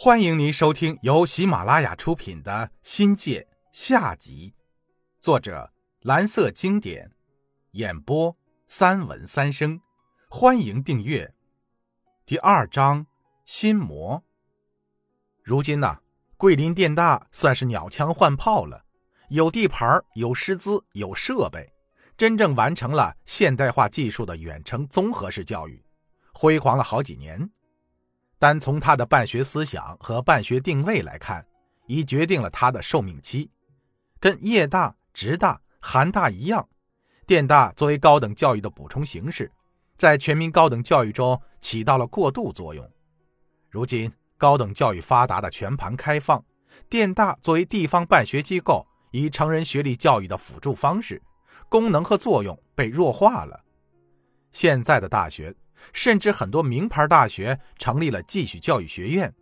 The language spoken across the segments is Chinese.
欢迎您收听由喜马拉雅出品的《新界》下集，作者蓝色经典，演播三文三生。欢迎订阅。第二章心魔。如今呢，桂林电大算是鸟枪换炮了，有地盘，有师资，有设备，真正完成了现代化技术的远程综合式教育，辉煌了好几年。单从他的办学思想和办学定位来看，已决定了他的寿命期。跟业大、职大、韩大一样，电大作为高等教育的补充形式，在全民高等教育中起到了过渡作用。如今高等教育发达的全盘开放，电大作为地方办学机构，以成人学历教育的辅助方式，功能和作用被弱化了。现在的大学。甚至很多名牌大学成立了继续教育学院，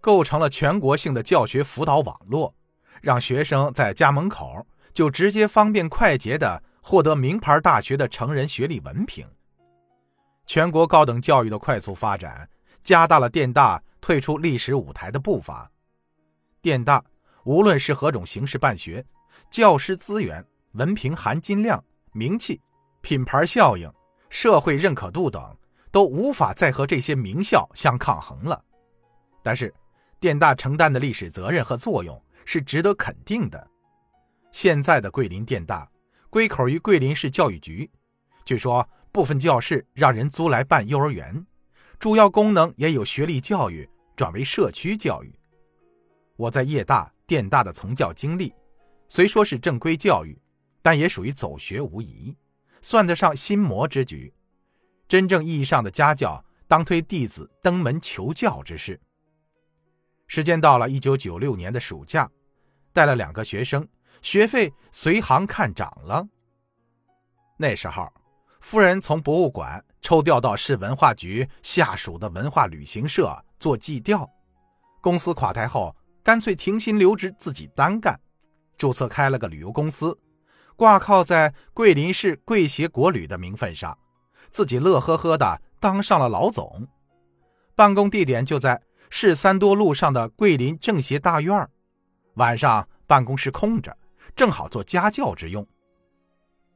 构成了全国性的教学辅导网络，让学生在家门口就直接方便快捷地获得名牌大学的成人学历文凭。全国高等教育的快速发展，加大了电大退出历史舞台的步伐。电大无论是何种形式办学，教师资源、文凭含金量、名气、品牌效应、社会认可度等。都无法再和这些名校相抗衡了，但是电大承担的历史责任和作用是值得肯定的。现在的桂林电大归口于桂林市教育局，据说部分教室让人租来办幼儿园，主要功能也有学历教育转为社区教育。我在业大、电大的从教经历，虽说是正规教育，但也属于走学无疑，算得上心魔之举。真正意义上的家教，当推弟子登门求教之事。时间到了一九九六年的暑假，带了两个学生，学费随行看涨了。那时候，夫人从博物馆抽调到市文化局下属的文化旅行社做技调，公司垮台后，干脆停薪留职自己单干，注册开了个旅游公司，挂靠在桂林市桂协国旅的名分上。自己乐呵呵的当上了老总，办公地点就在市三多路上的桂林政协大院晚上办公室空着，正好做家教之用。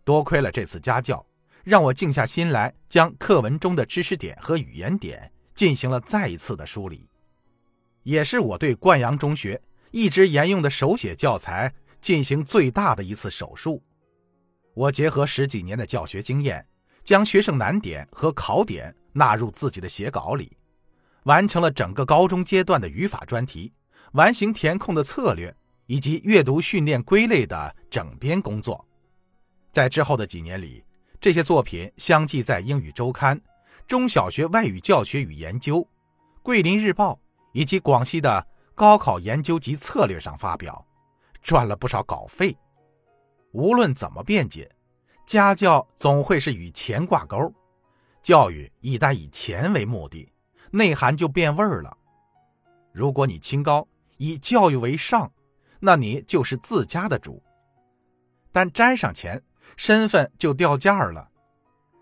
多亏了这次家教，让我静下心来，将课文中的知识点和语言点进行了再一次的梳理，也是我对灌阳中学一直沿用的手写教材进行最大的一次手术。我结合十几年的教学经验。将学生难点和考点纳入自己的写稿里，完成了整个高中阶段的语法专题、完形填空的策略以及阅读训练归类的整编工作。在之后的几年里，这些作品相继在《英语周刊》《中小学外语教学与研究》《桂林日报》以及广西的《高考研究及策略》上发表，赚了不少稿费。无论怎么辩解。家教总会是与钱挂钩，教育一旦以钱为目的，内涵就变味儿了。如果你清高，以教育为上，那你就是自家的主；但沾上钱，身份就掉价了。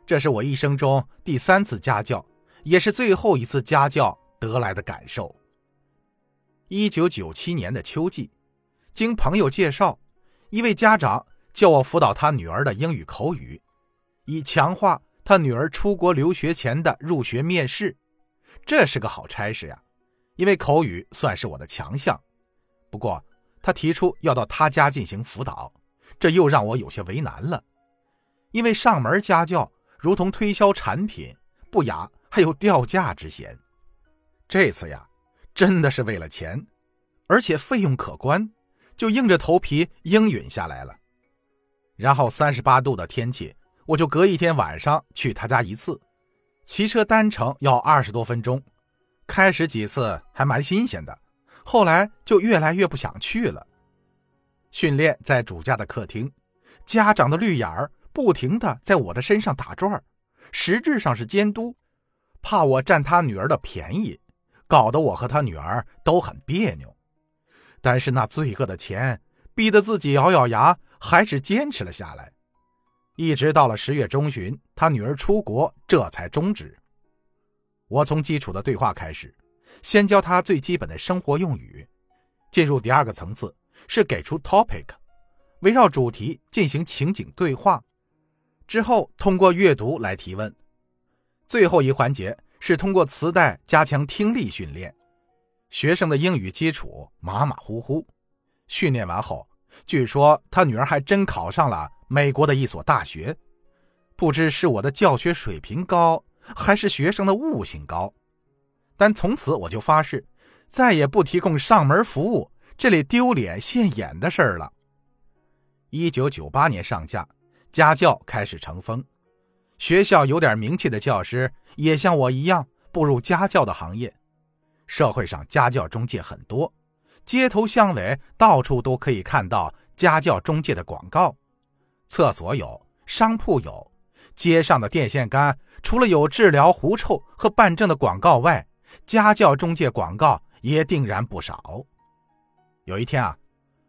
这是我一生中第三次家教，也是最后一次家教得来的感受。一九九七年的秋季，经朋友介绍，一位家长。叫我辅导他女儿的英语口语，以强化他女儿出国留学前的入学面试。这是个好差事呀，因为口语算是我的强项。不过他提出要到他家进行辅导，这又让我有些为难了。因为上门家教如同推销产品，不雅还有掉价之嫌。这次呀，真的是为了钱，而且费用可观，就硬着头皮应允下来了。然后三十八度的天气，我就隔一天晚上去他家一次，骑车单程要二十多分钟。开始几次还蛮新鲜的，后来就越来越不想去了。训练在主家的客厅，家长的绿眼儿不停的在我的身上打转实质上是监督，怕我占他女儿的便宜，搞得我和他女儿都很别扭。但是那罪恶的钱。逼得自己咬咬牙，还是坚持了下来，一直到了十月中旬，他女儿出国，这才终止。我从基础的对话开始，先教他最基本的生活用语。进入第二个层次是给出 topic，围绕主题进行情景对话，之后通过阅读来提问。最后一环节是通过磁带加强听力训练。学生的英语基础马马虎虎，训练完后，据说他女儿还真考上了美国的一所大学。不知是我的教学水平高，还是学生的悟性高，但从此我就发誓。再也不提供上门服务这类丢脸现眼的事儿了。一九九八年上架，家教开始成风，学校有点名气的教师也像我一样步入家教的行业。社会上家教中介很多，街头巷尾到处都可以看到家教中介的广告，厕所有，商铺有，街上的电线杆除了有治疗狐臭和办证的广告外，家教中介广告。也定然不少。有一天啊，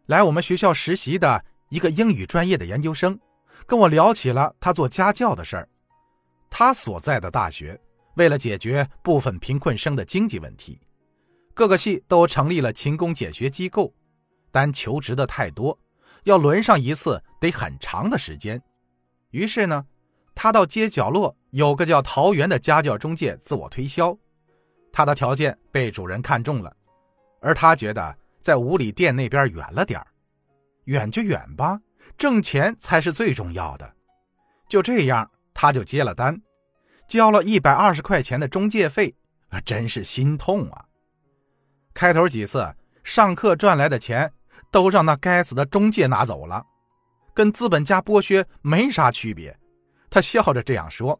来我们学校实习的一个英语专业的研究生，跟我聊起了他做家教的事儿。他所在的大学为了解决部分贫困生的经济问题，各个系都成立了勤工俭学机构，但求职的太多，要轮上一次得很长的时间。于是呢，他到街角落有个叫桃园的家教中介自我推销。他的条件被主人看中了，而他觉得在五里店那边远了点远就远吧，挣钱才是最重要的。就这样，他就接了单，交了一百二十块钱的中介费，真是心痛啊！开头几次上课赚来的钱都让那该死的中介拿走了，跟资本家剥削没啥区别。他笑着这样说：“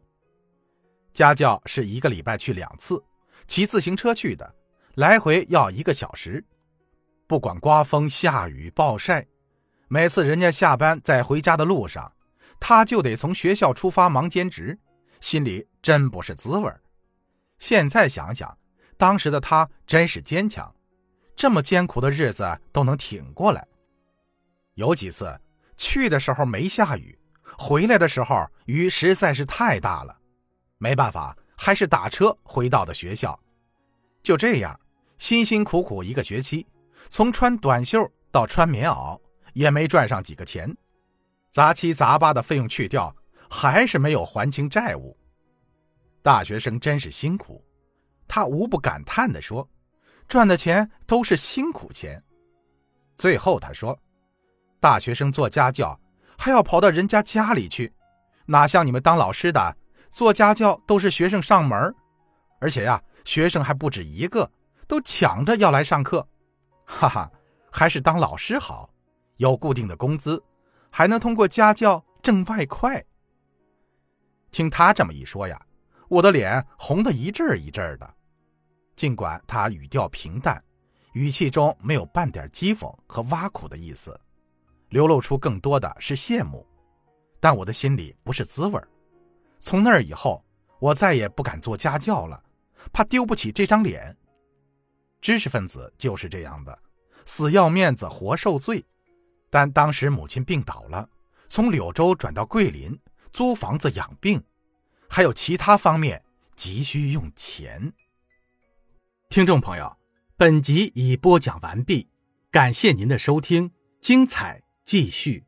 家教是一个礼拜去两次。”骑自行车去的，来回要一个小时，不管刮风下雨暴晒，每次人家下班在回家的路上，他就得从学校出发忙兼职，心里真不是滋味现在想想，当时的他真是坚强，这么艰苦的日子都能挺过来。有几次去的时候没下雨，回来的时候雨实在是太大了，没办法。还是打车回到的学校，就这样辛辛苦苦一个学期，从穿短袖到穿棉袄，也没赚上几个钱，杂七杂八的费用去掉，还是没有还清债务。大学生真是辛苦，他无不感叹地说：“赚的钱都是辛苦钱。”最后他说：“大学生做家教还要跑到人家家里去，哪像你们当老师的。”做家教都是学生上门，而且呀，学生还不止一个，都抢着要来上课。哈哈，还是当老师好，有固定的工资，还能通过家教挣外快。听他这么一说呀，我的脸红得一阵一阵的。尽管他语调平淡，语气中没有半点讥讽和挖苦的意思，流露出更多的是羡慕，但我的心里不是滋味。从那儿以后，我再也不敢做家教了，怕丢不起这张脸。知识分子就是这样的，死要面子活受罪。但当时母亲病倒了，从柳州转到桂林租房子养病，还有其他方面急需用钱。听众朋友，本集已播讲完毕，感谢您的收听，精彩继续。